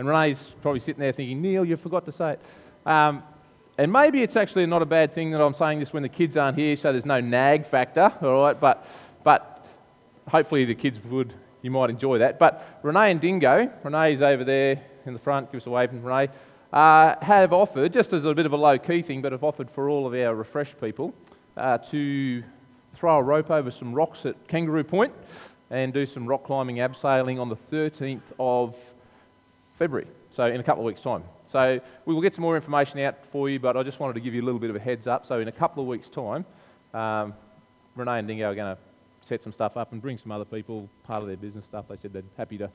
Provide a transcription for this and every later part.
And Renee's probably sitting there thinking, Neil, you forgot to say it. Um, and maybe it's actually not a bad thing that I'm saying this when the kids aren't here, so there's no nag factor, all right? But, but hopefully the kids would, you might enjoy that. But Renee and Dingo, Renee's over there in the front, give us a wave, Renee, uh, have offered, just as a bit of a low key thing, but have offered for all of our refresh people uh, to throw a rope over some rocks at Kangaroo Point and do some rock climbing abseiling on the 13th of February, so in a couple of weeks' time. So we will get some more information out for you, but I just wanted to give you a little bit of a heads up. So in a couple of weeks' time, um, Renee and Dingo are going to set some stuff up and bring some other people, part of their business stuff. They said they're happy to,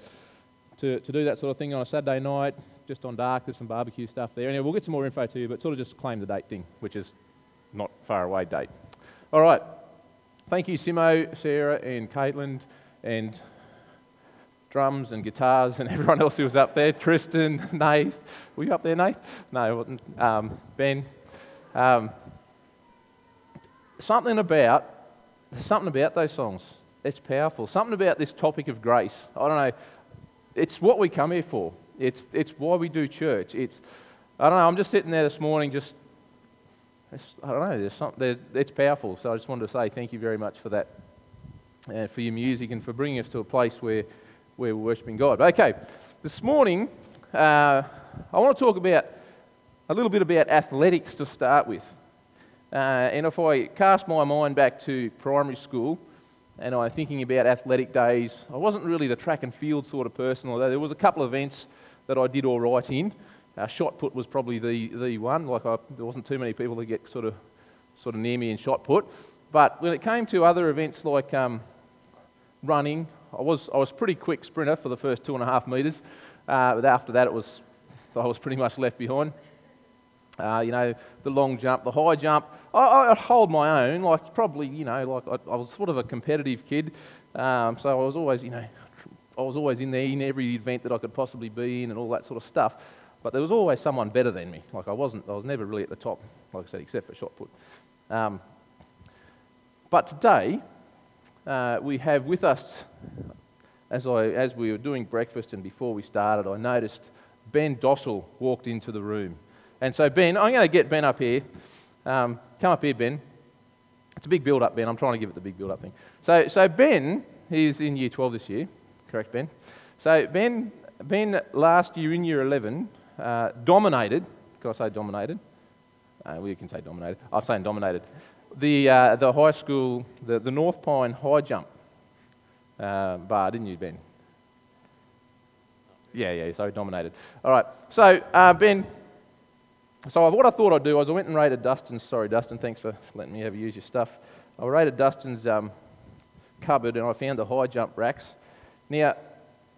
to, to do that sort of thing on a Saturday night, just on dark. There's some barbecue stuff there. Anyway, we'll get some more info to you, but sort of just claim the date thing, which is not far away date. All right. Thank you, Simo, Sarah, and Caitlin, and drums and guitars and everyone else who was up there. Tristan, Nath. Were you up there, Nath? No, um, Ben. Um, something about something about those songs. It's powerful. Something about this topic of grace. I don't know. It's what we come here for. It's, it's why we do church. It's, I don't know. I'm just sitting there this morning, just, I don't know. There's something. It's powerful. So I just wanted to say thank you very much for that, and for your music, and for bringing us to a place where we're worshipping God. Okay, this morning uh, I want to talk about a little bit about athletics to start with. Uh, and if I cast my mind back to primary school and I'm thinking about athletic days, I wasn't really the track and field sort of person, although there was a couple of events that I did all right in. Uh, shot put was probably the, the one. Like I, there wasn't too many people that get sort of sort of near me in shot put. But when it came to other events like um, running, I was, I was pretty quick sprinter for the first two and a half metres. Uh, but after that, it was, I was pretty much left behind. Uh, you know, the long jump, the high jump, I, would hold my own. Like probably, you know, like I, I was sort of a competitive kid, um, so I was always, you know, I was always in there in every event that I could possibly be in and all that sort of stuff. But there was always someone better than me. Like I wasn't, I was never really at the top, like I said, except for shot put. Um, but today, uh, we have with us, as, I, as we were doing breakfast and before we started, I noticed Ben Dossel walked into the room. And so, Ben, I'm going to get Ben up here. Um, come up here, Ben. It's a big build up, Ben. I'm trying to give it the big build up thing. So, so Ben, he's in year 12 this year. Correct, Ben? So, Ben, ben last year in year 11 uh, dominated. Can I say dominated? Uh, well, can say dominated. I'm saying dominated the, uh, the high school, the, the North Pine high jump uh, bar, didn't you, Ben? Yeah, yeah, so dominated. All right, so uh, Ben, so what I thought I'd do was I went and raided Dustin's, sorry, Dustin, thanks for letting me have use your stuff. I raided Dustin's um, cupboard and I found the high jump racks. Now,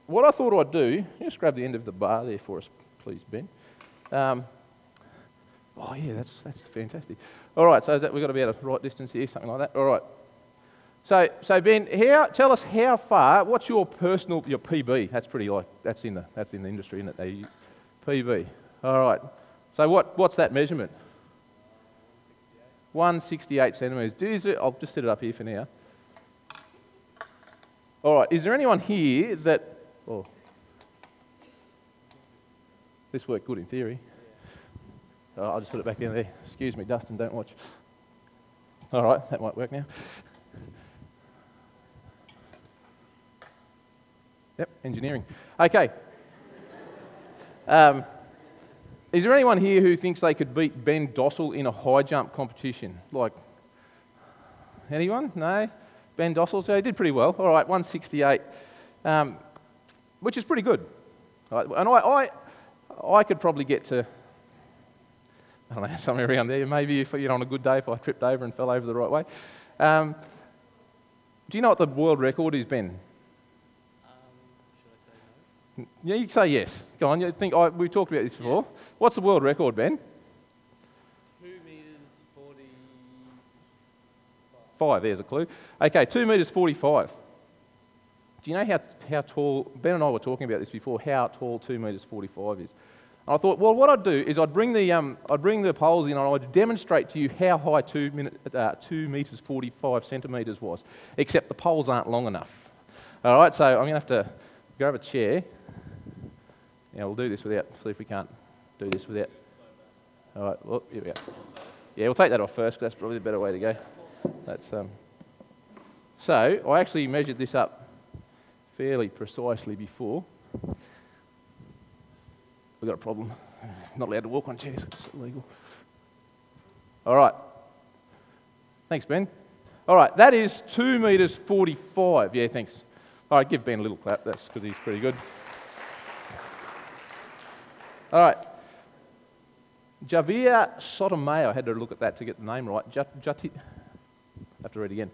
what I thought I'd do, just grab the end of the bar there for us, please, Ben. Um, oh, yeah, that's, that's fantastic. All right, so that, we've got to be at a right distance here, something like that. All right. So, so Ben, how, tell us how far, what's your personal, your PB? That's pretty like, that's in the, that's in the industry, isn't it? They use PB. All right. So what, what's that measurement? 168 centimetres. Do I'll just set it up here for now. All right, is there anyone here that, oh, this worked good in theory. So I'll just put it back in there. Excuse me, Dustin, don't watch. All right, that might work now. Yep, engineering. Okay. Um, is there anyone here who thinks they could beat Ben Dossel in a high jump competition? Like, anyone? No? Ben Dossel? So he did pretty well. All right, 168, um, which is pretty good. Right, and I, I, I could probably get to I don't know, somewhere around there. Maybe if you're on a good day, if I tripped over and fell over the right way. Um, do you know what the world record is, Ben? Um, yeah, you can say yes. Go on. You think oh, we've talked about this before. Yeah. What's the world record, Ben? Two meters forty. Five. There's a clue. Okay, two meters forty-five. Do you know how, how tall? Ben and I were talking about this before. How tall two meters forty-five is? And I thought, well, what I'd do is I'd bring the, um, I'd bring the poles in and I'd demonstrate to you how high 2, minute, uh, 2 metres 45 centimetres was, except the poles aren't long enough. All right, so I'm going to have to grab a chair Yeah, we'll do this without, see if we can't do this without. All right, well, here we go. Yeah, we'll take that off first 'cause that's probably the better way to go. That's, um, so I actually measured this up fairly precisely before. We've got a problem. Not allowed to walk on chairs, it's illegal. All right. Thanks, Ben. All right, that is 2 metres 45. Yeah, thanks. All right, give Ben a little clap. That's because he's pretty good. All right. Javier Sotomayor, I had to look at that to get the name right. I have to read again.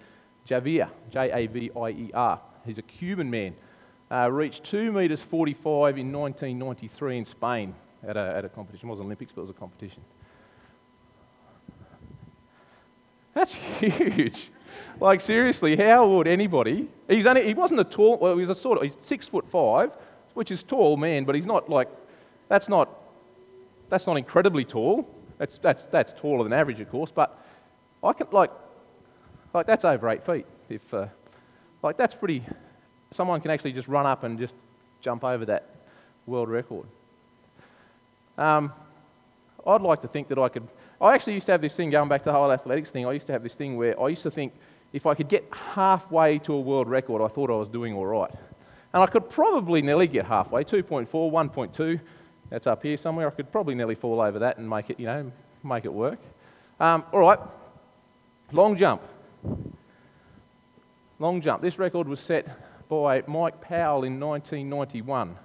Javier, J A V I E R. He's a Cuban man. Uh, reached 2 metres 45 in 1993 in Spain at a, at a competition. It wasn't Olympics, but it was a competition. That's huge. Like seriously, how would anybody? He's only, he wasn't a tall. Well, he's a sort of he's six foot five, which is tall man, but he's not like that's not that's not incredibly tall. That's that's that's taller than average, of course. But I can like like that's over eight feet. If uh, like that's pretty. Someone can actually just run up and just jump over that world record. Um, I'd like to think that I could. I actually used to have this thing going back to the whole athletics thing. I used to have this thing where I used to think if I could get halfway to a world record, I thought I was doing all right. And I could probably nearly get halfway 2.4, 1.2. That's up here somewhere. I could probably nearly fall over that and make it, you know, make it work. Um, all right, long jump. Long jump. This record was set by Mike Powell in 1991.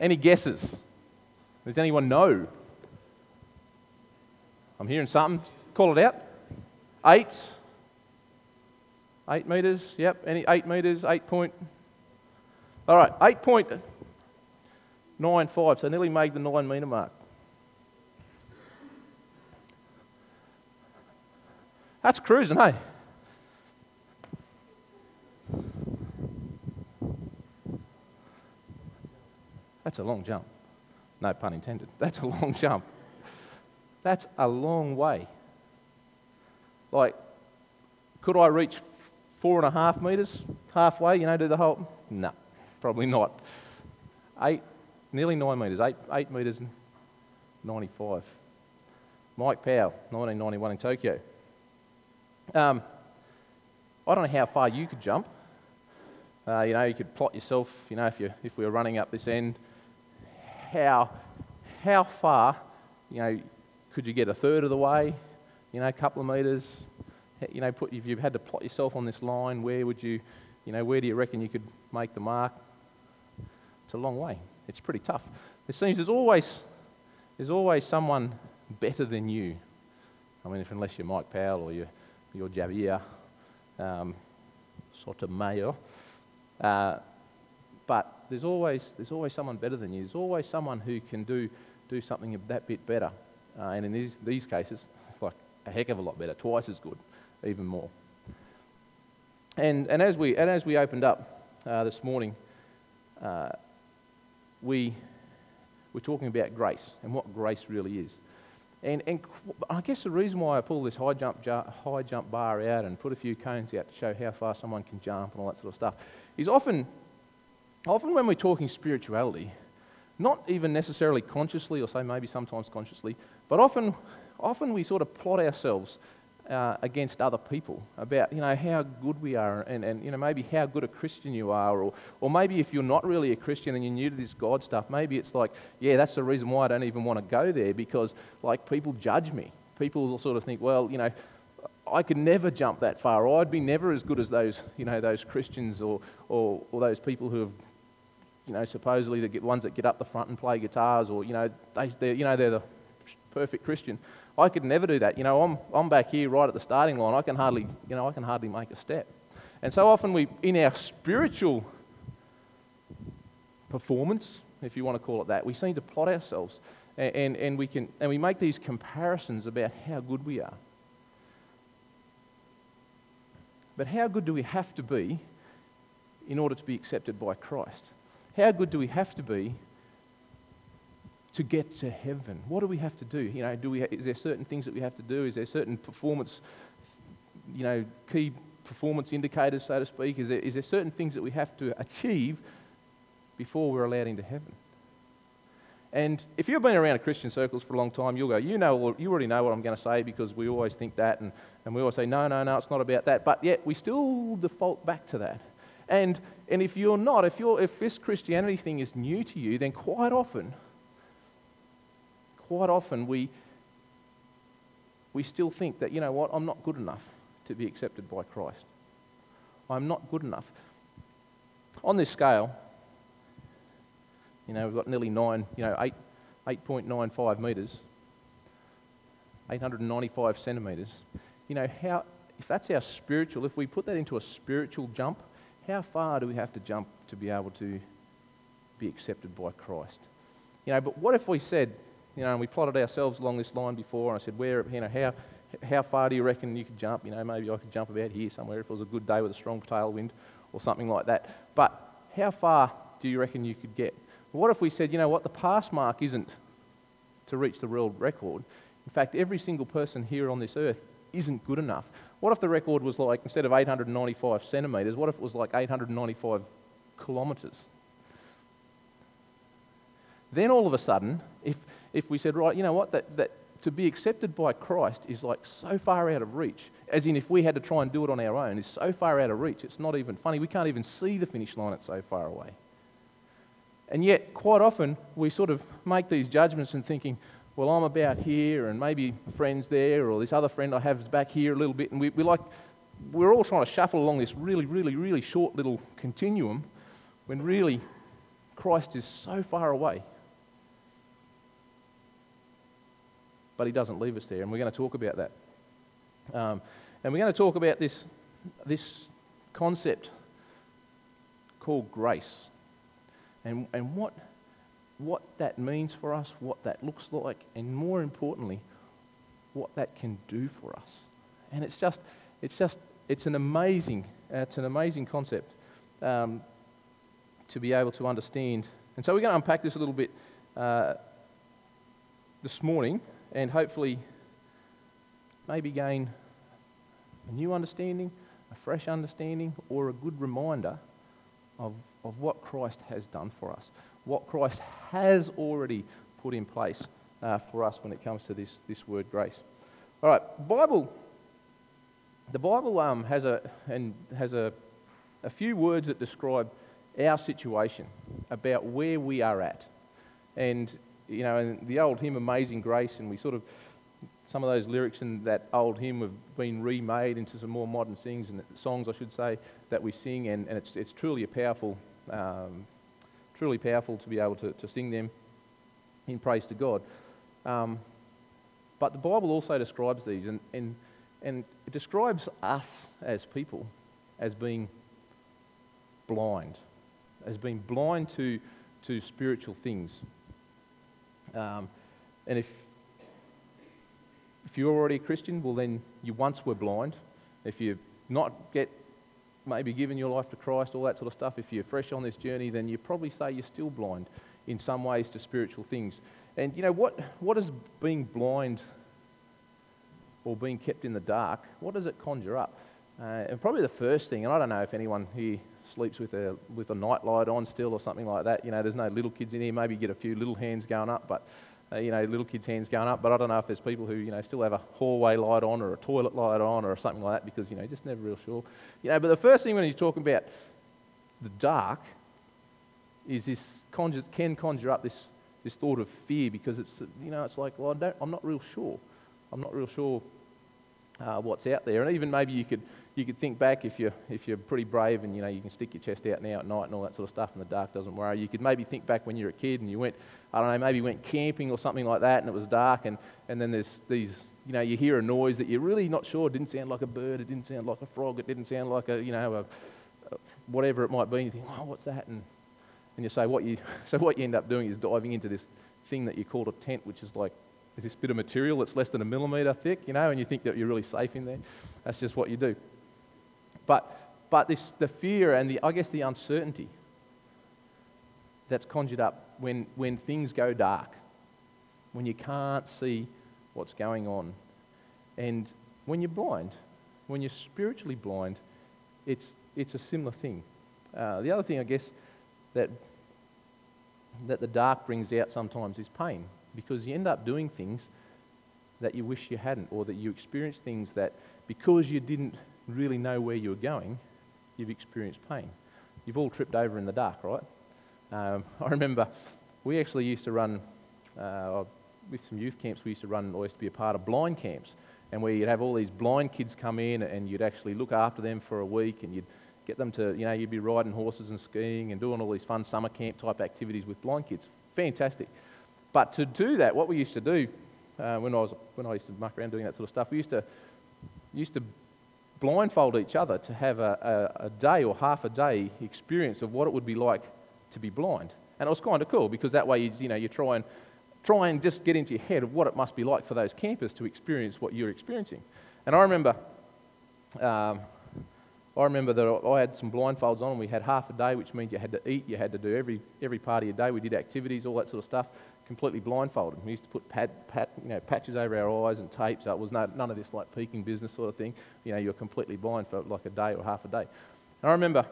Any guesses? Does anyone know? I'm hearing something. Call it out. Eight. Eight metres. Yep. Any eight metres? Eight point. All right. Eight point nine five. So nearly made the nine metre mark. That's cruising, hey? That's a long jump. No pun intended. That's a long jump. That's a long way. Like, could I reach four and a half metres halfway, you know, do the whole? No, probably not. Eight, nearly nine metres, eight, eight metres and 95. Mike Powell, 1991 in Tokyo. Um, I don't know how far you could jump. Uh, you know, you could plot yourself, you know, if, you, if we were running up this end, how, how far, you know, could you get a third of the way? You know, a couple of metres? You know, put, if you had to plot yourself on this line, where would you, you know, where do you reckon you could make the mark? It's a long way. It's pretty tough. It seems there's always, there's always someone better than you. I mean, if, unless you're Mike Powell or you're, you're Javier um, Sotomayor. Uh, but there's always, there's always someone better than you. There's always someone who can do, do something that bit better. Uh, and in these, these cases, like a heck of a lot better, twice as good, even more. And, and, as, we, and as we opened up uh, this morning, uh, we were talking about grace and what grace really is. And, and I guess the reason why I pull this high jump, high jump bar out and put a few cones out to show how far someone can jump and all that sort of stuff is often, often when we're talking spirituality, not even necessarily consciously or say maybe sometimes consciously, but often, often we sort of plot ourselves uh, against other people about you know how good we are and, and you know maybe how good a Christian you are or, or maybe if you're not really a Christian and you're new to this God stuff maybe it's like yeah that's the reason why I don't even want to go there because like people judge me. People will sort of think well you know I could never jump that far. Or I'd be never as good as those you know those Christians or, or, or those people who have you know supposedly the ones that get up the front and play guitars or you know they they're, you know they're the perfect Christian I could never do that. You know, I'm, I'm back here right at the starting line. I can hardly, you know, I can hardly make a step. And so often we, in our spiritual performance, if you want to call it that, we seem to plot ourselves and, and, and, we, can, and we make these comparisons about how good we are. But how good do we have to be in order to be accepted by Christ? How good do we have to be to get to heaven? What do we have to do? You know, do we, is there certain things that we have to do? Is there certain performance, you know, key performance indicators, so to speak? Is there, is there certain things that we have to achieve before we're allowed into heaven? And if you've been around Christian circles for a long time, you'll go, you know, you already know what I'm going to say because we always think that, and, and we always say, no, no, no, it's not about that. But yet we still default back to that. And, and if you're not, if, you're, if this Christianity thing is new to you, then quite often, quite often we, we still think that, you know what, I'm not good enough to be accepted by Christ. I'm not good enough. On this scale, you know, we've got nearly nine, you know, 8, 8.95 metres, 895 centimetres. You know, how, if that's our spiritual, if we put that into a spiritual jump, how far do we have to jump to be able to be accepted by Christ? You know, but what if we said, you know, and we plotted ourselves along this line before, and I said, where, you know, how, how far do you reckon you could jump? You know, maybe I could jump about here somewhere if it was a good day with a strong tailwind or something like that. But how far do you reckon you could get? What if we said, you know what, the pass mark isn't to reach the world record. In fact, every single person here on this earth isn't good enough. What if the record was like, instead of 895 centimetres, what if it was like 895 kilometres? Then all of a sudden, if, if we said, right, you know what, that, that to be accepted by Christ is like so far out of reach, as in if we had to try and do it on our own, is so far out of reach, it's not even funny. We can't even see the finish line, it's so far away. And yet, quite often, we sort of make these judgments and thinking, well, I'm about here, and maybe friend's there, or this other friend I have is back here a little bit, and we, we like, we're all trying to shuffle along this really, really, really short little continuum when really Christ is so far away. But he doesn't leave us there, and we're going to talk about that. Um, and we're going to talk about this, this concept called grace and, and what, what that means for us, what that looks like, and more importantly, what that can do for us. And it's just, it's just, it's an amazing, uh, it's an amazing concept um, to be able to understand. And so we're going to unpack this a little bit uh, this morning, and hopefully, maybe gain a new understanding, a fresh understanding, or a good reminder of, of what Christ has done for us, what Christ has already put in place uh, for us when it comes to this, this word grace. All right, Bible. The Bible um, has a and has a, a few words that describe our situation about where we are at, and you know, in the old hymn "Amazing Grace," and we sort of some of those lyrics in that old hymn have been remade into some more modern sings and songs, I should say, that we sing, and, and it's, it's truly a powerful, um, truly powerful to be able to, to sing them in praise to God. Um, but the Bible also describes these, and, and, and it describes us as people as being blind, as being blind to, to spiritual things. Um, and if if you're already a Christian, well, then you once were blind. If you've not get maybe given your life to Christ, all that sort of stuff, if you're fresh on this journey, then you probably say you're still blind in some ways to spiritual things. And you know, what, what does being blind or being kept in the dark, what does it conjure up? Uh, and probably the first thing, and I don't know if anyone here sleeps with a, with a night light on still or something like that. You know, there's no little kids in here. Maybe you get a few little hands going up, but uh, you know, little kids' hands going up, but I don't know if there's people who, you know, still have a hallway light on or a toilet light on or something like that because, you know, just never real sure. You know, but the first thing when he's talking about the dark is this conjures, can conjure up this, this thought of fear because it's, you know, it's like, well, I am not real sure. I'm not real sure uh, what's out there. And even maybe you could, you could think back if you're, if you're pretty brave and you know you can stick your chest out now at night and all that sort of stuff and the dark doesn't worry. You could maybe think back when you were a kid and you went, I don't know, maybe went camping or something like that and it was dark and, and then there's these, you know, you hear a noise that you're really not sure. It didn't sound like a bird, it didn't sound like a frog, it didn't sound like a, you know, a, a whatever it might be. And you think, oh, what's that? And, and you say, what you, so what you end up doing is diving into this thing that you call a tent, which is like this bit of material that's less than a millimetre thick, you know, and you think that you're really safe in there. That's just what you do. But, but this, the fear and the, I guess the uncertainty that's conjured up when, when things go dark, when you can't see what's going on. And when you're blind, when you're spiritually blind, it's, it's a similar thing. Uh, the other thing, I guess, that that the dark brings out sometimes is pain because you end up doing things that you wish you hadn't, or that you experience things that because you didn't really know where you were going, you've experienced pain. You've all tripped over in the dark, right? Um, I remember we actually used to run, uh, with some youth camps, we used to run, or used to be a part of blind camps, and where you'd have all these blind kids come in and you'd actually look after them for a week and you'd get them to, you know, you'd be riding horses and skiing and doing all these fun summer camp type activities with blind kids. Fantastic. But to do that, what we used to do uh, when, I was, when I used to muck around doing that sort of stuff, we used to, used to blindfold each other to have a, a, a day or half a day experience of what it would be like to be blind. And it was kind of cool because that way you, you, know, you try and, try and just get into your head of what it must be like for those campers to experience what you're experiencing. And I remember um, I remember that I had some blindfolds on. We had half a day, which means you had to eat, you had to do every, every part of your day. We did activities, all that sort of stuff, completely blindfolded. We used to put pad, pad, you know, patches over our eyes and tapes. it was no, none of this like peeking business sort of thing. You know, you were completely blind for like a day or half a day. And I remember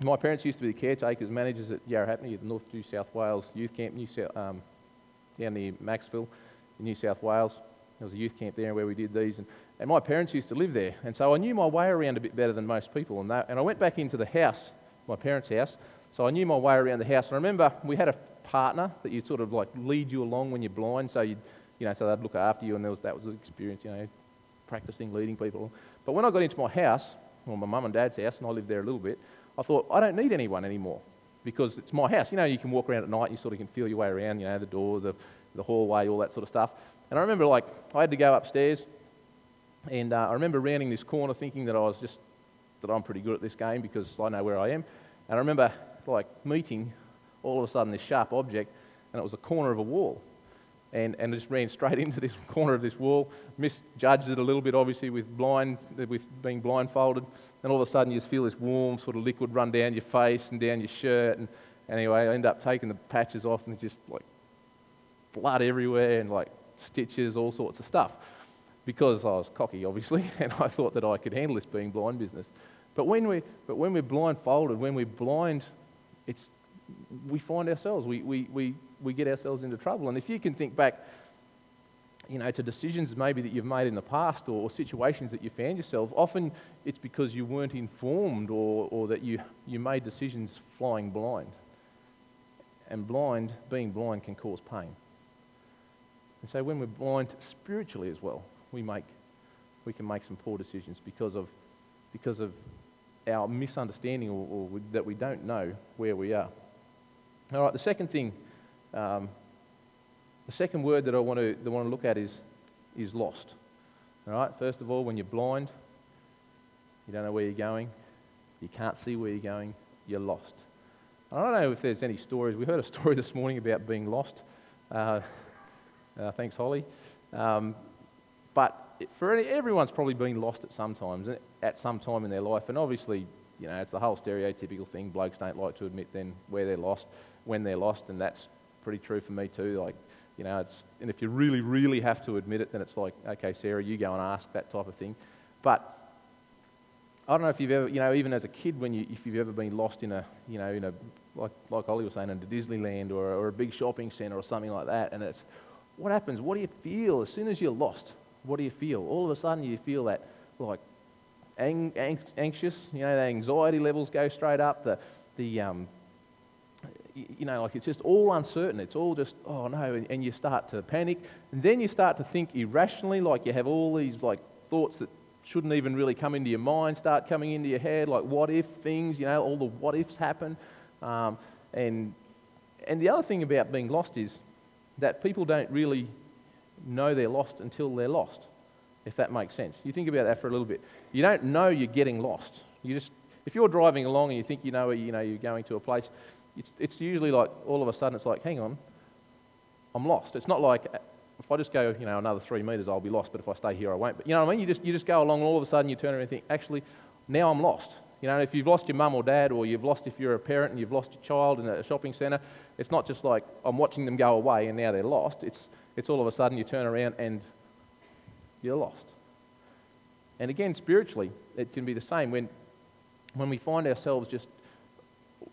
my parents used to be the caretakers, managers at Yarrahapinni, at North New South Wales Youth Camp, New South, um, down near Macksville, in New South Wales. There was a youth camp there where we did these. And and my parents used to live there. And so I knew my way around a bit better than most people. And, and I went back into the house, my parents' house. So I knew my way around the house. And I remember we had a partner that you'd sort of like lead you along when you're blind. So you'd, you know, so they'd look after you. And there was, that was an experience, you know, practicing leading people. But when I got into my house, well, my mum and dad's house, and I lived there a little bit, I thought, I don't need anyone anymore because it's my house. You know, you can walk around at night you sort of can feel your way around, you know, the door, the, the hallway, all that sort of stuff. And I remember, like, I had to go upstairs and uh, I remember rounding this corner thinking that I was just, that I'm pretty good at this game because I know where I am. And I remember like meeting all of a sudden this sharp object and it was a corner of a wall. And, and just ran straight into this corner of this wall, misjudged it a little bit obviously with blind, with being blindfolded. And all of a sudden you just feel this warm sort of liquid run down your face and down your shirt. And anyway, I end up taking the patches off and just like blood everywhere and like stitches, all sorts of stuff because I was cocky, obviously, and I thought that I could handle this being blind business. But when, we, but when we're blindfolded, when we're blind, it's, we find ourselves, we, we, we, we get ourselves into trouble. And if you can think back, you know, to decisions maybe that you've made in the past or, or situations that you found yourself, often it's because you weren't informed or, or that you, you made decisions flying blind. And blind, being blind, can cause pain. And so when we're blind spiritually as well, we make we can make some poor decisions because of because of our misunderstanding or, or that we don't know where we are. All right, the second thing, um, the second word that I want to, that I want to look at is, is lost. All right, first of all, when you're blind, you don't know where you're going, you can't see where you're going, you're lost. I don't know if there's any stories. We heard a story this morning about being lost. Uh, uh, thanks, Holly. Um, but for any, everyone's probably been lost at some times, eh, at some time in their life, and obviously, you know, it's the whole stereotypical thing. Blokes don't like to admit then where they're lost, when they're lost, and that's pretty true for me too. Like, you know, it's, and if you really, really have to admit it, then it's like, okay, Sarah, you go and ask that type of thing. But I don't know if you've ever, you know, even as a kid, when you, if you've ever been lost in a, you know, in a, like, like Ollie was saying, in a Disneyland or, or a big shopping centre or something like that, and it's, what happens? What do you feel as soon as you're lost? what do you feel? All of a sudden, you feel that like ang- anxious, you know, the anxiety levels go straight up. The, the um, you know, like it's just all uncertain. It's all just, oh no, and, and you start to panic. And then you start to think irrationally, like you have all these like thoughts that shouldn't even really come into your mind start coming into your head, like what if things, you know, all the what ifs happen. Um, and, and the other thing about being lost is that people don't really know they're lost until they're lost, if that makes sense. You think about that for a little bit. You don't know you're getting lost. You just, if you're driving along and you think you know, you know you're going to a place, it's, it's usually like all of a sudden it's like, hang on, I'm lost. It's not like if I just go, you know, another three metres, I'll be lost, but if I stay here, I won't. But you know what I mean? You just, you just go along and all of a sudden you turn around and think, actually, now I'm lost. You know, if you've lost your mum or dad, or you've lost if you're a parent and you've lost your child in a shopping centre, it's not just like I'm watching them go away and now they're lost. It's, it's all of a sudden you turn around and you're lost. And again, spiritually, it can be the same when, when we find ourselves just,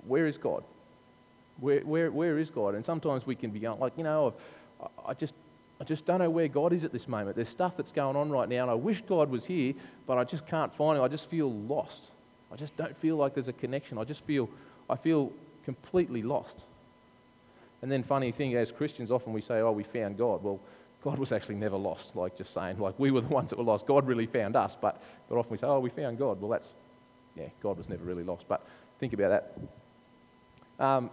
where is God? Where, where, where is God? And sometimes we can be like, you know, I, I just I just don't know where God is at this moment. There's stuff that's going on right now, and I wish God was here, but I just can't find him. I just feel lost. I just don't feel like there's a connection. I just feel, I feel completely lost. And then, funny thing, as Christians, often we say, oh, we found God. Well, God was actually never lost, like just saying, like we were the ones that were lost. God really found us, but, but often we say, oh, we found God. Well, that's, yeah, God was never really lost. But think about that. Um,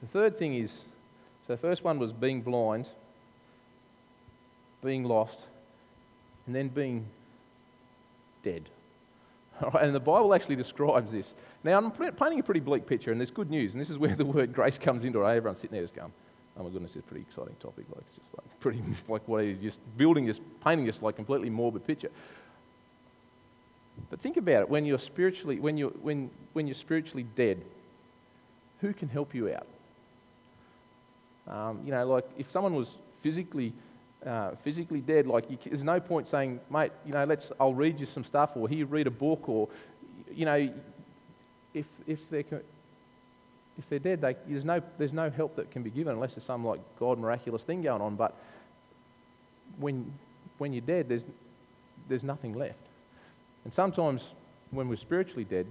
The third thing is so the first one was being blind, being lost, and then being dead. and the Bible actually describes this. Now, I'm painting a pretty bleak picture, and there's good news, and this is where the word grace comes into it. Everyone's sitting there just going, oh my goodness, it's a pretty exciting topic. Like, it's just like pretty, like what just building this, painting this like completely morbid picture. But think about it, when you're spiritually, when you're, when, when you're spiritually dead, who can help you out? Um, you know, like if someone was physically uh, physically dead, like you, there's no point saying, mate, you know, let's I'll read you some stuff, or here read a book, or you know, if if they're if they're dead, they, there's no there's no help that can be given unless there's some like God miraculous thing going on. But when when you're dead, there's there's nothing left. And sometimes when we're spiritually dead,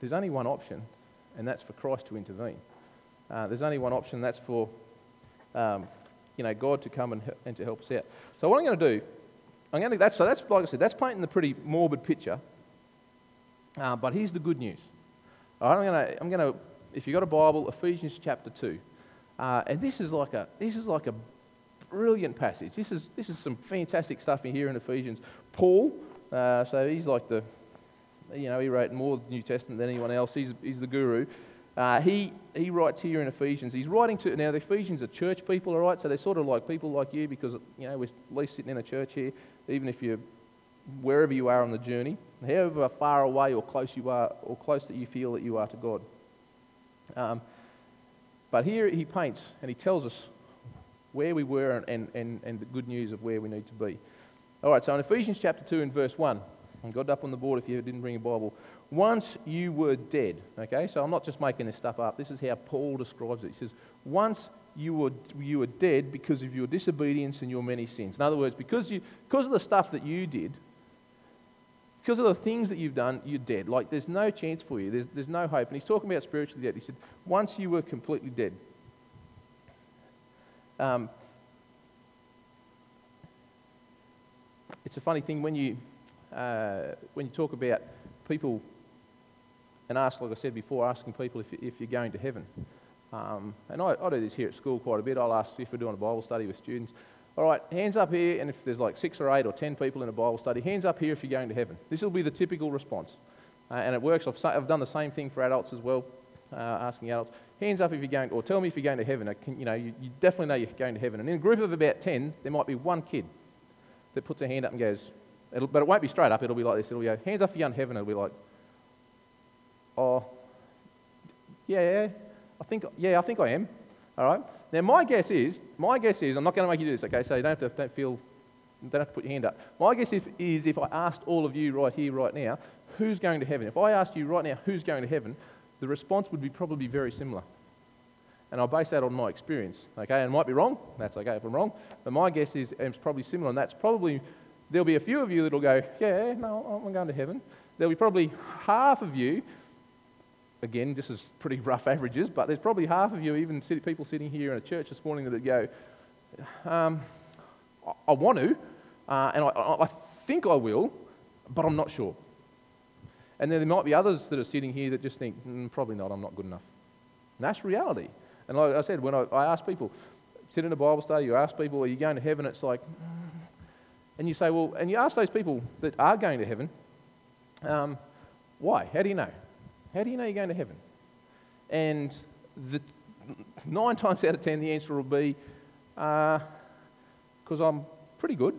there's only one option, and that's for Christ to intervene. Uh, there's only one option, that's for um, you know, God to come and, and to help us out. So what I'm going to do, I'm going to, that's, so that's, like I said, that's painting the pretty morbid picture. Uh, but here's the good news. All right, I'm going to, if you've got a Bible, Ephesians chapter 2. Uh, and this is like a, this is like a brilliant passage. This is, this is some fantastic stuff in here in Ephesians. Paul, uh, so he's like the, you know, he wrote more New Testament than anyone else. He's, he's the guru. Uh, he, he writes here in Ephesians, he's writing to, now the Ephesians are church people, all right? So they're sort of like people like you because, you know, we're at least sitting in a church here, even if you're wherever you are on the journey, however far away or close you are, or close that you feel that you are to God. Um, but here he paints and he tells us where we were and, and, and the good news of where we need to be. All right, so in Ephesians chapter 2 and verse 1, and got up on the board if you didn't bring a Bible. Once you were dead, okay? So I'm not just making this stuff up. This is how Paul describes it. He says, Once you were, you were dead because of your disobedience and your many sins. In other words, because, you, because of the stuff that you did, because of the things that you've done, you're dead. Like, there's no chance for you. There's, there's no hope. And he's talking about spiritually dead. He said, Once you were completely dead. Um, it's a funny thing when you uh, when you talk about people and ask, like I said before, asking people if, if you're going to heaven. Um, and I, I, do this here at school quite a bit. I'll ask if we're doing a Bible study with students. All right, hands up here, and if there's like six or eight or ten people in a Bible study, hands up here if you're going to heaven. This will be the typical response. Uh, and it works. I've, I've, done the same thing for adults as well, uh, asking adults, hands up if you're going, or tell me if you're going to heaven. Can, you know, you, you definitely know you're going to heaven. And in a group of about ten, there might be one kid that puts a hand up and goes, but it won't be straight up. It'll be like this. It'll be hands up if you're in heaven. It'll be like, oh, yeah, I think, yeah, I think I am. All right. Now my guess is, my guess is, I'm not going to make you do this. Okay, so you don't have to, don't feel, don't have to put your hand up. My guess if, is if I asked all of you right here, right now, who's going to heaven? If I asked you right now, who's going to heaven, the response would be probably very similar. And I'll base that on my experience. Okay, and it might be wrong. That's okay if I'm wrong. But my guess is it's probably similar, and that's probably There'll be a few of you that'll go, Yeah, no, I'm going to heaven. There'll be probably half of you, again, this is pretty rough averages, but there's probably half of you, even people sitting here in a church this morning, that go, um, I, I, want to, uh, and I, I think I will, but I'm not sure. And then there might be others that are sitting here that just think, mm, probably not, I'm not good enough. And that's reality. And like I said, when I, I ask people, sit in a Bible study, you ask people, are you going to heaven? It's like, and you say, well, and you ask those people that are going to heaven, um, why? How do you know? How do you know you're going to heaven? And the, nine times out of ten, the answer will be, because uh, I'm pretty good.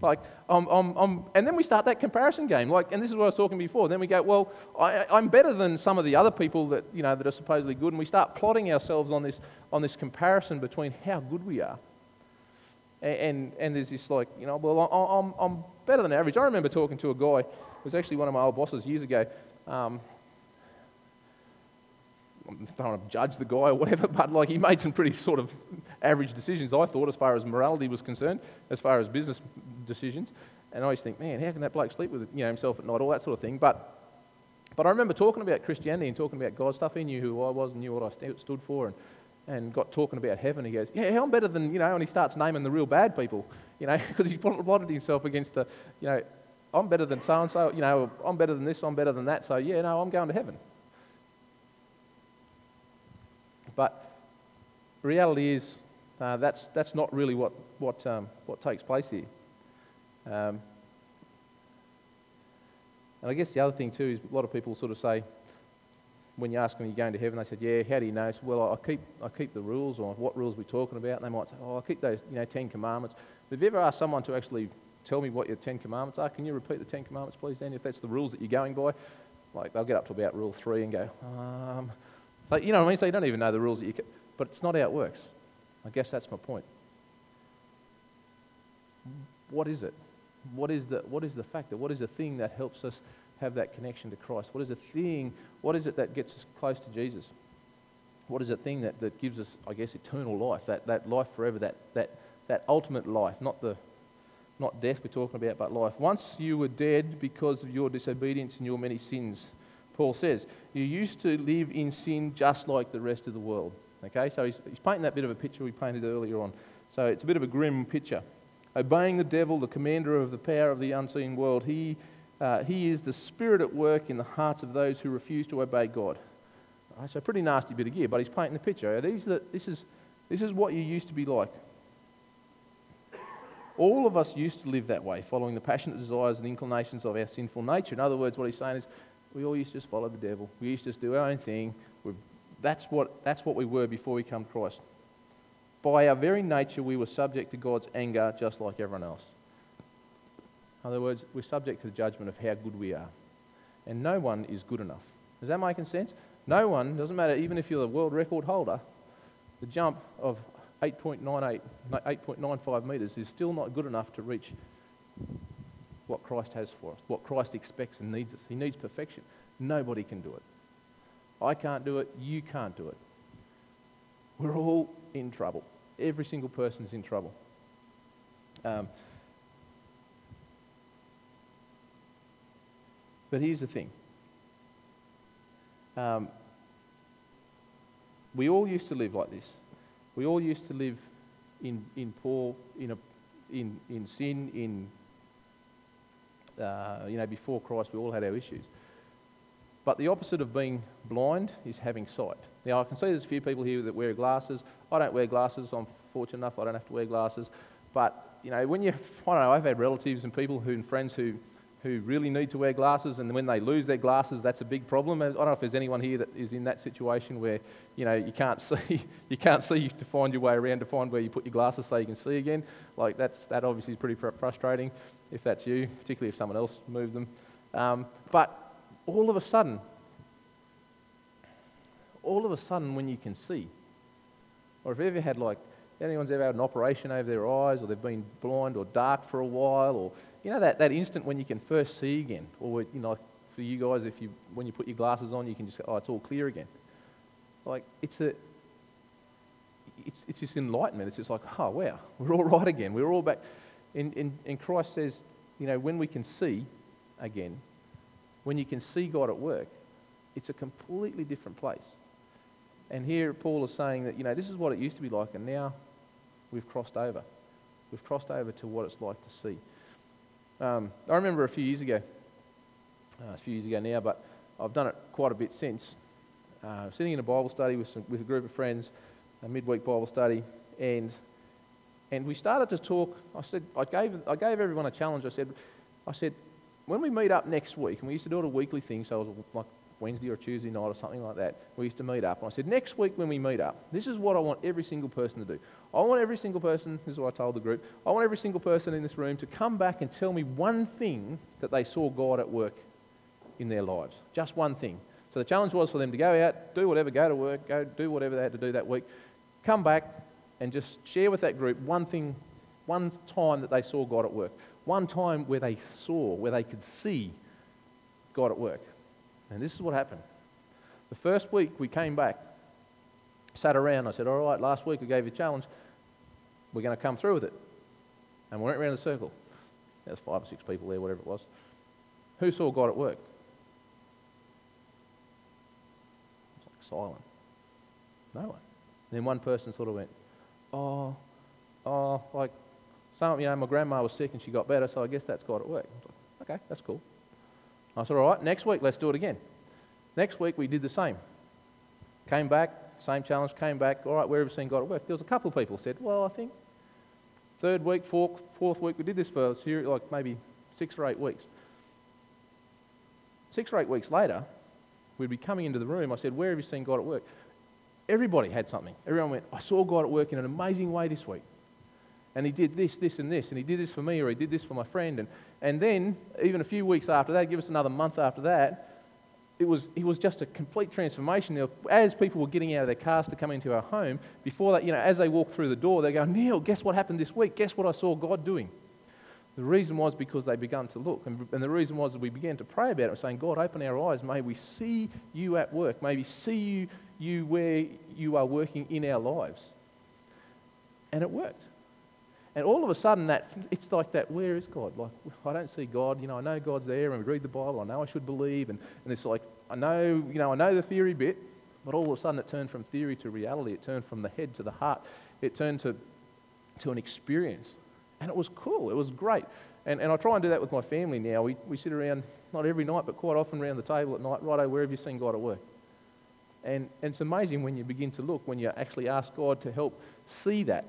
Like, I'm, I'm, I'm, and then we start that comparison game. Like, and this is what I was talking before. Then we go, well, I, I'm better than some of the other people that, you know, that are supposedly good. And we start plotting ourselves on this, on this comparison between how good we are and, and there's this like, you know, well, I'm, I'm better than average. I remember talking to a guy, it was actually one of my old bosses years ago, Um, I don't want to judge the guy or whatever, but like he made some pretty sort of average decisions, I thought, as far as morality was concerned, as far as business decisions. And I always think, man, how can that bloke sleep with you know, himself at night, all that sort of thing. But, but I remember talking about Christianity and talking about God stuff. He knew who I was and knew what I st- stood for and, and got talking about heaven. He goes, yeah, I'm better than, you know, and he starts naming the real bad people, you know, because he plotted himself against the, you know, I'm better than so and so, you know, I'm better than this, I'm better than that. So, yeah, no, I'm going to heaven. But reality is uh, that's, that's not really what, what, um, what takes place here. Um, and I guess the other thing too is a lot of people sort of say, when you ask them, you're you going to heaven? They said, yeah, how do you know? Said, well, I keep, I keep the rules, or what rules we're talking about. And they might say, oh, I keep those, you know, Ten Commandments. But have you ever asked someone to actually tell me what your Ten Commandments are? Can you repeat the Ten Commandments, please, Dan, if that's the rules that you're going by? Like, they'll get up to about rule three and go, um, so, you know what I mean? So you don't even know the rules that you can, but it's not how it works. I guess that's my point. What is it? What is the, what is the factor? What is the thing that helps us have that connection to Christ? What is the thing, what is it that gets us close to Jesus? What is the thing that, that gives us, I guess, eternal life, that, that life forever, that, that, that ultimate life, not, the, not death we're talking about, but life. Once you were dead because of your disobedience and your many sins, Paul says. You used to live in sin just like the rest of the world. Okay, so he's, he's painting that bit of a picture we painted earlier on. So it's a bit of a grim picture. Obeying the devil, the commander of the power of the unseen world, he, uh, he is the spirit at work in the hearts of those who refuse to obey God. Right, so, pretty nasty bit of gear, but he's painting the picture. These the, this, is, this is what you used to be like. All of us used to live that way, following the passionate desires and inclinations of our sinful nature. In other words, what he's saying is we all used to just follow the devil. We used to just do our own thing. We're, that's, what, that's what we were before we come to Christ. By our very nature, we were subject to God's anger just like everyone else. In other words, we're subject to the judgment of how good we are. And no one is good enough. Is that making sense? No one, doesn't matter, even if you're the world record holder, the jump of 8.98, 8.95 metres is still not good enough to reach what Christ has for us, what Christ expects and needs us. He needs perfection. Nobody can do it. I can't do it. You can't do it. We're all in trouble. Every single person's in trouble. Um, but here's the thing. Um, we all used to live like this. We all used to live in, in poor, in, a, in, in sin, in uh, you know, before Christ, we all had our issues. But the opposite of being blind is having sight. Now, I can see there's a few people here that wear glasses. I don't wear glasses. I'm fortunate enough I don't have to wear glasses. But, you know, when you, I don't know, I've had relatives and people who, and friends who who really need to wear glasses, and when they lose their glasses, that's a big problem. I don't know if there's anyone here that is in that situation where you know you can't see, you can't see to find your way around to find where you put your glasses so you can see again. Like that's that obviously is pretty frustrating if that's you, particularly if someone else moved them. Um, but all of a sudden, all of a sudden, when you can see, or if you've ever had like anyone's ever had an operation over their eyes, or they've been blind or dark for a while, or you know that, that instant when you can first see again, or you know, for you guys, if you when you put your glasses on, you can just go, oh, it's all clear again. Like it's a, it's it's just enlightenment. It's just like, oh wow, we're all right again. We're all back. And, and, and Christ says, you know, when we can see again, when you can see God at work, it's a completely different place. And here Paul is saying that, you know, this is what it used to be like, and now we've crossed over. We've crossed over to what it's like to see. Um, I remember a few years ago, uh, a few years ago now, but I've done it quite a bit since. Uh, sitting in a Bible study with, some, with a group of friends, a midweek Bible study, and and we started to talk. I said I gave I gave everyone a challenge. I said I said when we meet up next week, and we used to do it a weekly thing, so it was like Wednesday or Tuesday night or something like that. We used to meet up. And I said, next week when we meet up, this is what I want every single person to do. I want every single person, this is what I told the group, I want every single person in this room to come back and tell me one thing that they saw God at work in their lives. Just one thing. So the challenge was for them to go out, do whatever, go to work, go do whatever they had to do that week, come back and just share with that group one thing, one time that they saw God at work. One time where they saw, where they could see God at work. And this is what happened. The first week we came back, sat around. I said, All right, last week I gave you a challenge. We're going to come through with it. And we went around the circle. There's five or six people there, whatever it was. Who saw God at work? It was like silent. No one. then one person sort of went, Oh, oh, like, some, you know, my grandma was sick and she got better, so I guess that's at work. Like, okay, that's cool. I said, All right, next week, let's do it again. Next week, we did the same. Came back, same challenge, came back. All right, where have you seen God at work? There was a couple of people said, Well, I think third week, fourth, fourth week, we did this for like maybe six or eight weeks. Six or eight weeks later, we'd be coming into the room. I said, Where have you seen God at work? Everybody had something. Everyone went, I saw God at work in an amazing way this week. And he did this, this, and this. And he did this for me, or he did this for my friend. And, and then, even a few weeks after that, give us another month after that, it was, it was just a complete transformation. As people were getting out of their cars to come into our home, before that, you know, as they walked through the door, they go, Neil, guess what happened this week? Guess what I saw God doing? The reason was because they began to look. And, and the reason was that we began to pray about it, saying, God, open our eyes. May we see you at work. May we see you, you where you are working in our lives. And it worked. And all of a sudden, that it's like that. Where is God? Like I don't see God. You know, I know God's there, and we read the Bible. I know I should believe, and, and it's like I know, you know, I know the theory bit, but all of a sudden it turned from theory to reality. It turned from the head to the heart. It turned to to an experience, and it was cool. It was great. And, and I try and do that with my family now. We, we sit around, not every night, but quite often around the table at night. Righto, where have you seen God at work? And, and it's amazing when you begin to look, when you actually ask God to help see that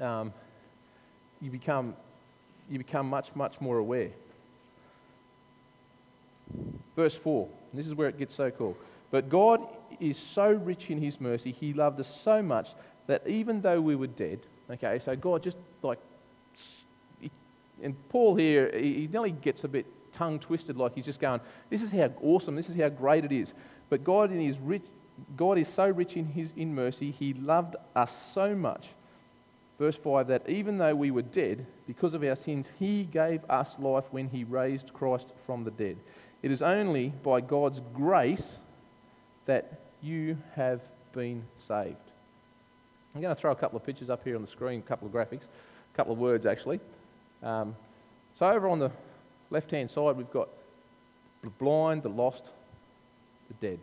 um, you, become, you become much, much more aware. Verse 4, this is where it gets so cool. But God is so rich in his mercy, he loved us so much that even though we were dead, okay, so God just like, and Paul here, he nearly gets a bit tongue twisted, like he's just going, This is how awesome, this is how great it is. But God, in his rich, God is so rich in, his, in mercy, he loved us so much Verse 5 that even though we were dead because of our sins, he gave us life when he raised Christ from the dead. It is only by God's grace that you have been saved. I'm going to throw a couple of pictures up here on the screen, a couple of graphics, a couple of words actually. Um, so, over on the left hand side, we've got the blind, the lost, the dead.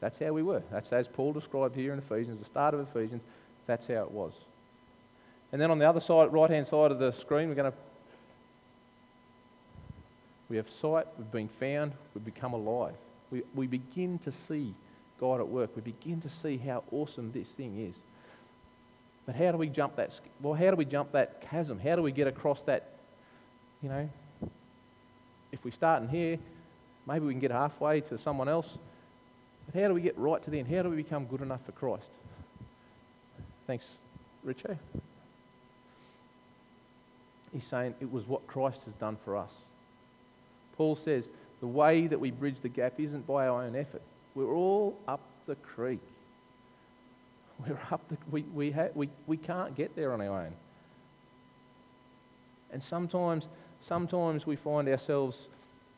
That's how we were. That's as Paul described here in Ephesians, the start of Ephesians, that's how it was. And then on the other side, right hand side of the screen, we're going to. We have sight, we've been found, we've become alive. We, we begin to see God at work. We begin to see how awesome this thing is. But how do we jump that? Well, how do we jump that chasm? How do we get across that? You know, if we start in here, maybe we can get halfway to someone else. But how do we get right to the end? How do we become good enough for Christ? Thanks, Richard. He's saying it was what Christ has done for us. Paul says the way that we bridge the gap isn't by our own effort. We're all up the creek. We're up the, we, we, ha, we, we can't get there on our own. And sometimes, sometimes we find ourselves,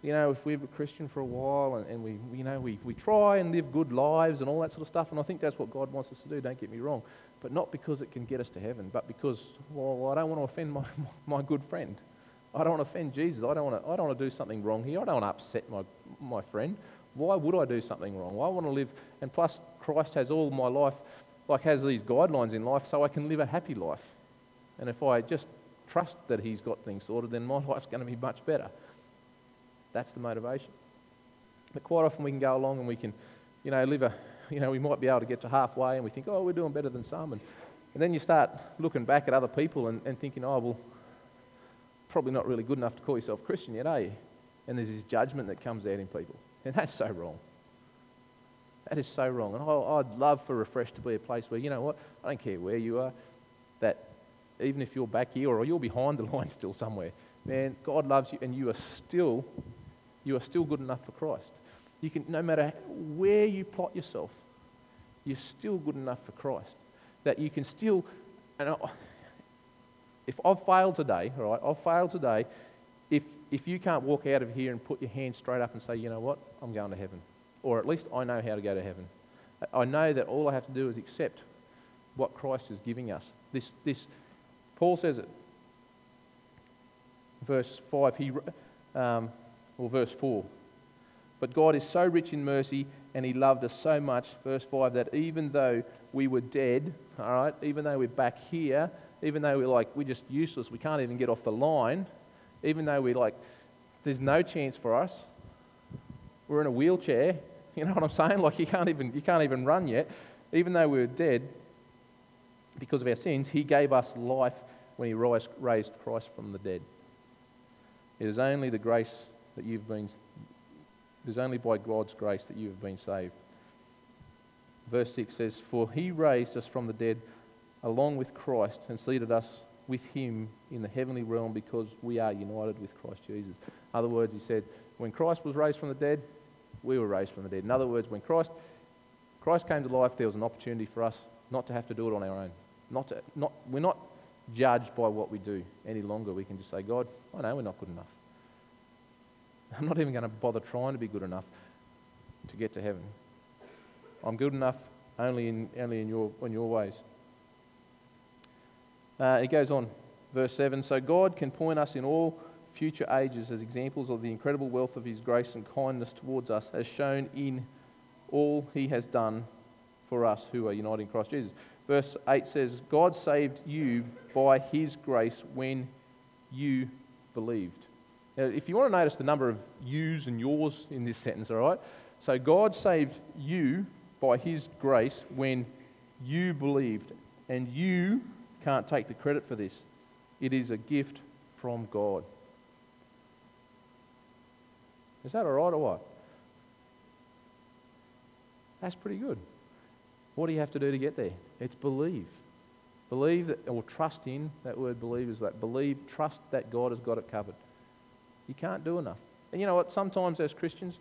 you know, if we're a Christian for a while and, and we, you know, we, we try and live good lives and all that sort of stuff, and I think that's what God wants us to do, don't get me wrong but not because it can get us to heaven, but because, well, I don't want to offend my, my good friend. I don't want to offend Jesus. I don't want to, I don't want to do something wrong here. I don't want to upset my, my friend. Why would I do something wrong? I want to live, and plus, Christ has all my life, like has these guidelines in life, so I can live a happy life. And if I just trust that He's got things sorted, then my life's going to be much better. That's the motivation. But quite often we can go along and we can, you know, live a, you know, we might be able to get to halfway and we think, oh, we're doing better than some. And, and then you start looking back at other people and, and thinking, oh, well, probably not really good enough to call yourself Christian yet, are you? And there's this judgment that comes out in people. And that's so wrong. That is so wrong. And I'd love for Refresh to be a place where, you know what, I don't care where you are, that even if you're back here or you're behind the line still somewhere, man, God loves you and you are still, you are still good enough for Christ. You can, no matter where you plot yourself, you're still good enough for Christ. That you can still, and if I've failed today, all right, I've failed today, if, if you can't walk out of here and put your hand straight up and say, you know what, I'm going to heaven, or at least I know how to go to heaven, I know that all I have to do is accept what Christ is giving us. This, this, Paul says it. Verse 5, he, um, or verse 4. But God is so rich in mercy and he loved us so much, verse 5, that even though we were dead, all right, even though we're back here, even though we're like, we're just useless, we can't even get off the line, even though we're like, there's no chance for us, we're in a wheelchair, you know what I'm saying? Like you can't even, you can't even run yet. Even though we were dead because of our sins, he gave us life when he raised Christ from the dead. It is only the grace that you've been, it is only by God's grace that you have been saved. Verse 6 says, For he raised us from the dead along with Christ and seated us with him in the heavenly realm because we are united with Christ Jesus. In other words, he said, when Christ was raised from the dead, we were raised from the dead. In other words, when Christ, Christ came to life, there was an opportunity for us not to have to do it on our own. Not to, not, we're not judged by what we do any longer. We can just say, God, I know we're not good enough. I'm not even going to bother trying to be good enough to get to heaven. I'm good enough only in, only in, your, in your ways. Uh, it goes on, verse 7 So God can point us in all future ages as examples of the incredible wealth of his grace and kindness towards us, as shown in all he has done for us who are united in Christ Jesus. Verse 8 says, God saved you by his grace when you believed. If you want to notice the number of yous and yours in this sentence, all right? So, God saved you by his grace when you believed, and you can't take the credit for this. It is a gift from God. Is that all right or what? That's pretty good. What do you have to do to get there? It's believe. Believe that, or trust in, that word believe is that. Believe, trust that God has got it covered. You can't do enough. And you know what? Sometimes as Christians,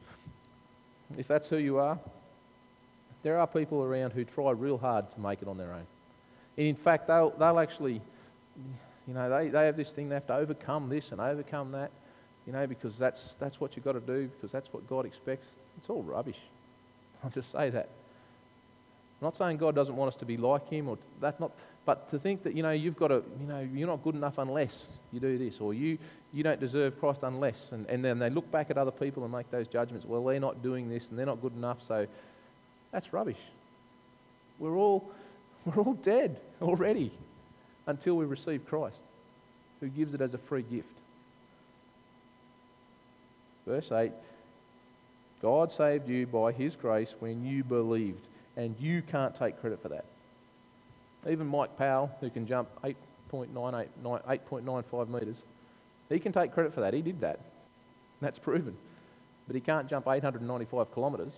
if that's who you are, there are people around who try real hard to make it on their own. And in fact, they'll, they'll actually, you know, they, they have this thing, they have to overcome this and overcome that you know, because that's, that's what you've got to do, because that's what God expects. It's all rubbish. I'll just say that. I'm not saying God doesn't want us to be like Him, or that not, but to think that you know you've got to, you know, you're not good enough unless you do this, or you you don't deserve Christ unless, and, and then they look back at other people and make those judgments. Well, they're not doing this, and they're not good enough, so that's rubbish. We're all we're all dead already until we receive Christ, who gives it as a free gift. Verse 8 God saved you by his grace when you believed, and you can't take credit for that. Even Mike Powell, who can jump 8.95 metres, he can take credit for that. He did that. That's proven. But he can't jump 895 kilometres.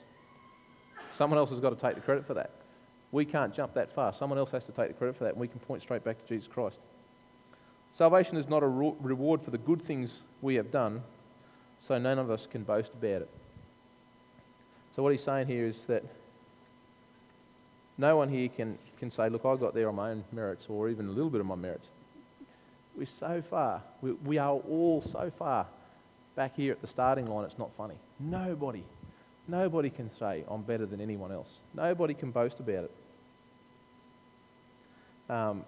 Someone else has got to take the credit for that. We can't jump that far. Someone else has to take the credit for that, and we can point straight back to Jesus Christ. Salvation is not a reward for the good things we have done, so none of us can boast about it. So, what he's saying here is that no one here can, can say, Look, I got there on my own merits or even a little bit of my merits. We're so far. We, we are all so far back here at the starting line, it's not funny. Nobody, nobody can say, I'm better than anyone else. Nobody can boast about it. Um,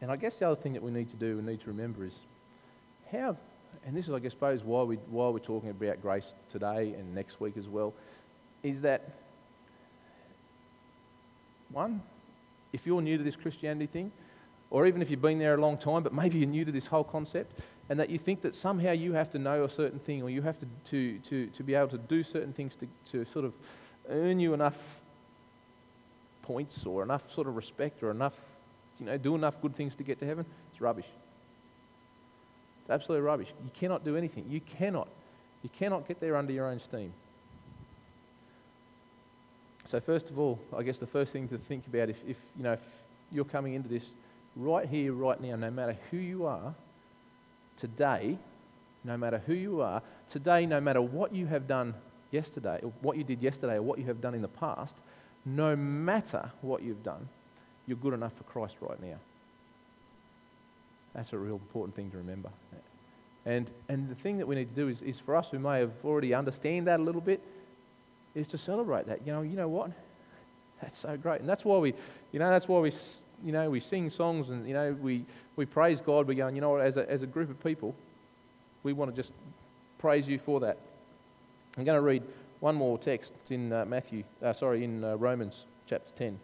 and I guess the other thing that we need to do, and need to remember is how, and this is, I guess, why, we, why we're talking about grace today and next week as well, is that, one, if you're new to this Christianity thing, or even if you've been there a long time, but maybe you're new to this whole concept, and that you think that somehow you have to know a certain thing, or you have to, to, to, to be able to do certain things to, to sort of earn you enough points or enough sort of respect or enough, you know, do enough good things to get to heaven, it's rubbish. It's absolutely rubbish. You cannot do anything. You cannot. You cannot get there under your own steam. So first of all, I guess the first thing to think about if, if you know if you're coming into this right here, right now, no matter who you are, today, no matter who you are, today, no matter what you have done yesterday, or what you did yesterday, or what you have done in the past, no matter what you've done, you're good enough for Christ right now. That's a real important thing to remember. And, and the thing that we need to do is, is for us who may have already understand that a little bit, is to celebrate that. You know, you know what? That's so great. And that's why we, you know, that's why we, you know, we sing songs and, you know, we, we praise God. We're going, you know what, as a, as a group of people, we want to just praise you for that. I'm going to read one more text in uh, Matthew, uh, sorry, in uh, Romans chapter 10. And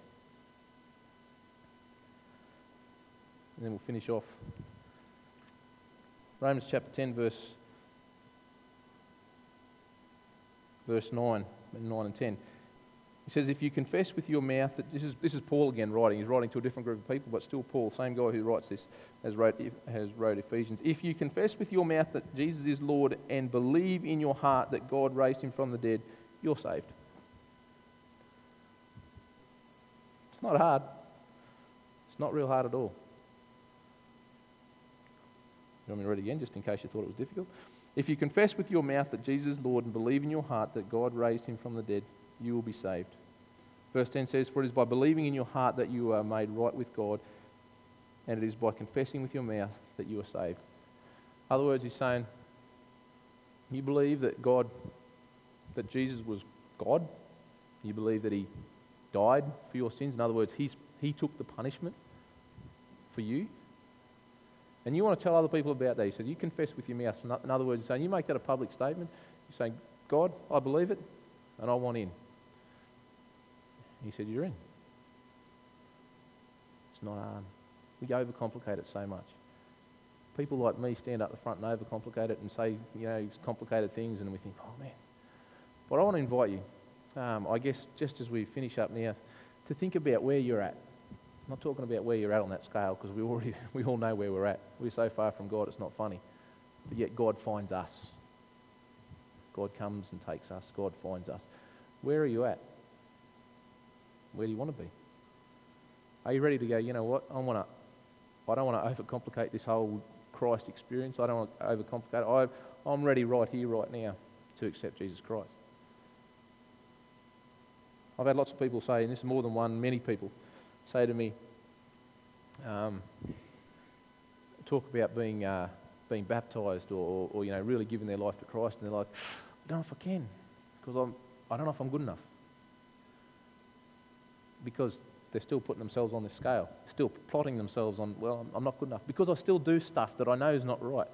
then we'll finish off. Romans chapter 10, verse, verse 9, 9 and 10. He says, If you confess with your mouth that this is, this is Paul again writing, he's writing to a different group of people, but still Paul, same guy who writes this, has wrote, has wrote Ephesians. If you confess with your mouth that Jesus is Lord and believe in your heart that God raised him from the dead, you're saved. It's not hard. It's not real hard at all. You want me to read it again, just in case you thought it was difficult? If you confess with your mouth that Jesus is Lord and believe in your heart that God raised him from the dead, you will be saved. Verse 10 says, For it is by believing in your heart that you are made right with God, and it is by confessing with your mouth that you are saved. In other words, he's saying, You believe that God, that Jesus was God, you believe that he died for your sins. In other words, he's, he took the punishment for you. And you want to tell other people about that. He said, You confess with your mouth. In other words, you're saying, You make that a public statement. You're saying, God, I believe it, and I want in. He said, You're in. It's not hard. We overcomplicate it so much. People like me stand up the front and overcomplicate it and say, you know, complicated things, and we think, oh man. But I want to invite you, um, I guess, just as we finish up now, to think about where you're at. I'm not talking about where you're at on that scale because we already we all know where we're at. We're so far from God, it's not funny. But yet God finds us. God comes and takes us. God finds us. Where are you at? Where do you want to be? Are you ready to go, you know what? I want to I don't want to overcomplicate this whole Christ experience. I don't want to overcomplicate it. I, I'm ready right here, right now, to accept Jesus Christ. I've had lots of people say, and this is more than one, many people say to me, um, talk about being, uh, being baptized or, or, you know, really giving their life to Christ, and they're like, I don't know if I can, because I'm, I don't know if I'm good enough. Because they're still putting themselves on this scale, still plotting themselves on, well, I'm not good enough, because I still do stuff that I know is not right.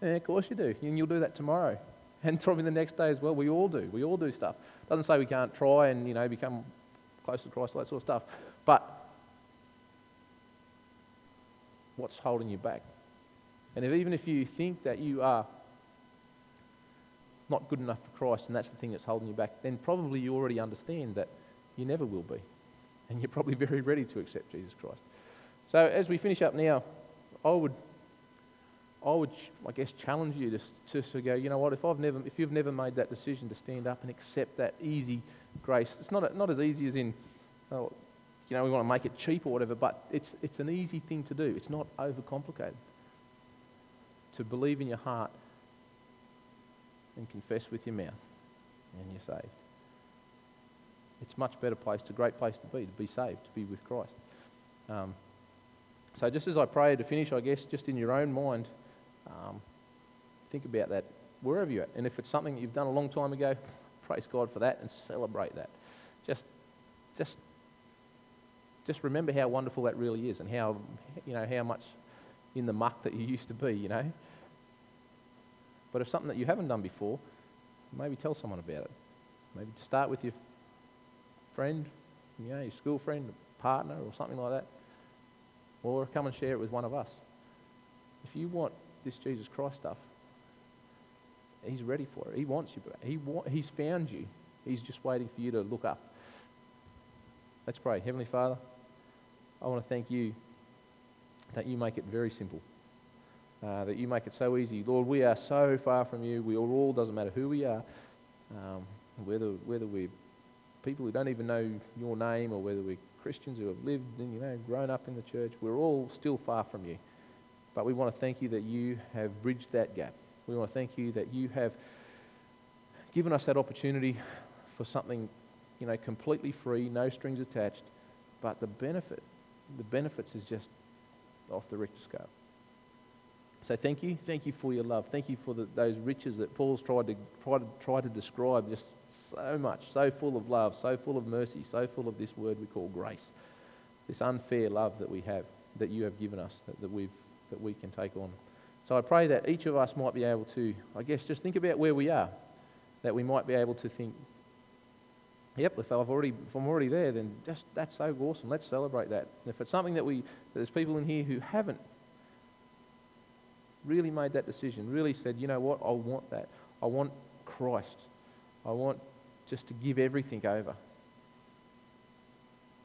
Yeah, of course you do, and you'll do that tomorrow, and probably the next day as well. We all do. We all do stuff. Doesn't say we can't try and you know become close to Christ, all that sort of stuff. But what's holding you back. And if, even if you think that you are not good enough for Christ and that's the thing that's holding you back, then probably you already understand that you never will be. And you're probably very ready to accept Jesus Christ. So as we finish up now, I would, I would, I guess, challenge you to, to, to go. You know what? If I've never, if you've never made that decision to stand up and accept that easy grace, it's not not as easy as in, oh, you know, we want to make it cheap or whatever, but it's, it's an easy thing to do. It's not overcomplicated. To believe in your heart and confess with your mouth, and you're saved. It's a much better place, it's a great place to be, to be saved, to be with Christ. Um, so just as I pray to finish, I guess, just in your own mind, um, think about that wherever you're at. And if it's something you've done a long time ago, praise God for that and celebrate that. Just, just just remember how wonderful that really is and how, you know, how much in the muck that you used to be, you know. But if something that you haven't done before, maybe tell someone about it. Maybe start with your friend, you know, your school friend, partner, or something like that. Or come and share it with one of us. If you want this Jesus Christ stuff, He's ready for it. He wants you. He wa- he's found you. He's just waiting for you to look up. Let's pray. Heavenly Father, I want to thank you that you make it very simple, uh, that you make it so easy. Lord, we are so far from you. We are all, doesn't matter who we are, um, whether, whether we're people who don't even know your name or whether we're Christians who have lived and, you know, grown up in the church, we're all still far from you. But we want to thank you that you have bridged that gap. We want to thank you that you have given us that opportunity for something, you know, completely free, no strings attached, but the benefit the benefits is just off the Richter scale. So thank you. Thank you for your love. Thank you for the, those riches that Paul's tried to, try to, try to describe. Just so much, so full of love, so full of mercy, so full of this word we call grace. This unfair love that we have, that you have given us, that, that, we've, that we can take on. So I pray that each of us might be able to, I guess, just think about where we are. That we might be able to think, yep, if, I've already, if I'm already there, then just that's so awesome. Let's celebrate that. And if it's something that we, there's people in here who haven't really made that decision, really said, you know what, I want that. I want Christ. I want just to give everything over.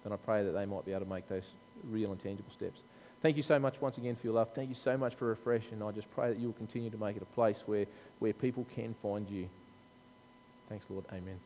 Then I pray that they might be able to make those real and tangible steps. Thank you so much once again for your love. Thank you so much for refresh, and I just pray that you will continue to make it a place where, where people can find you. Thanks, Lord. Amen.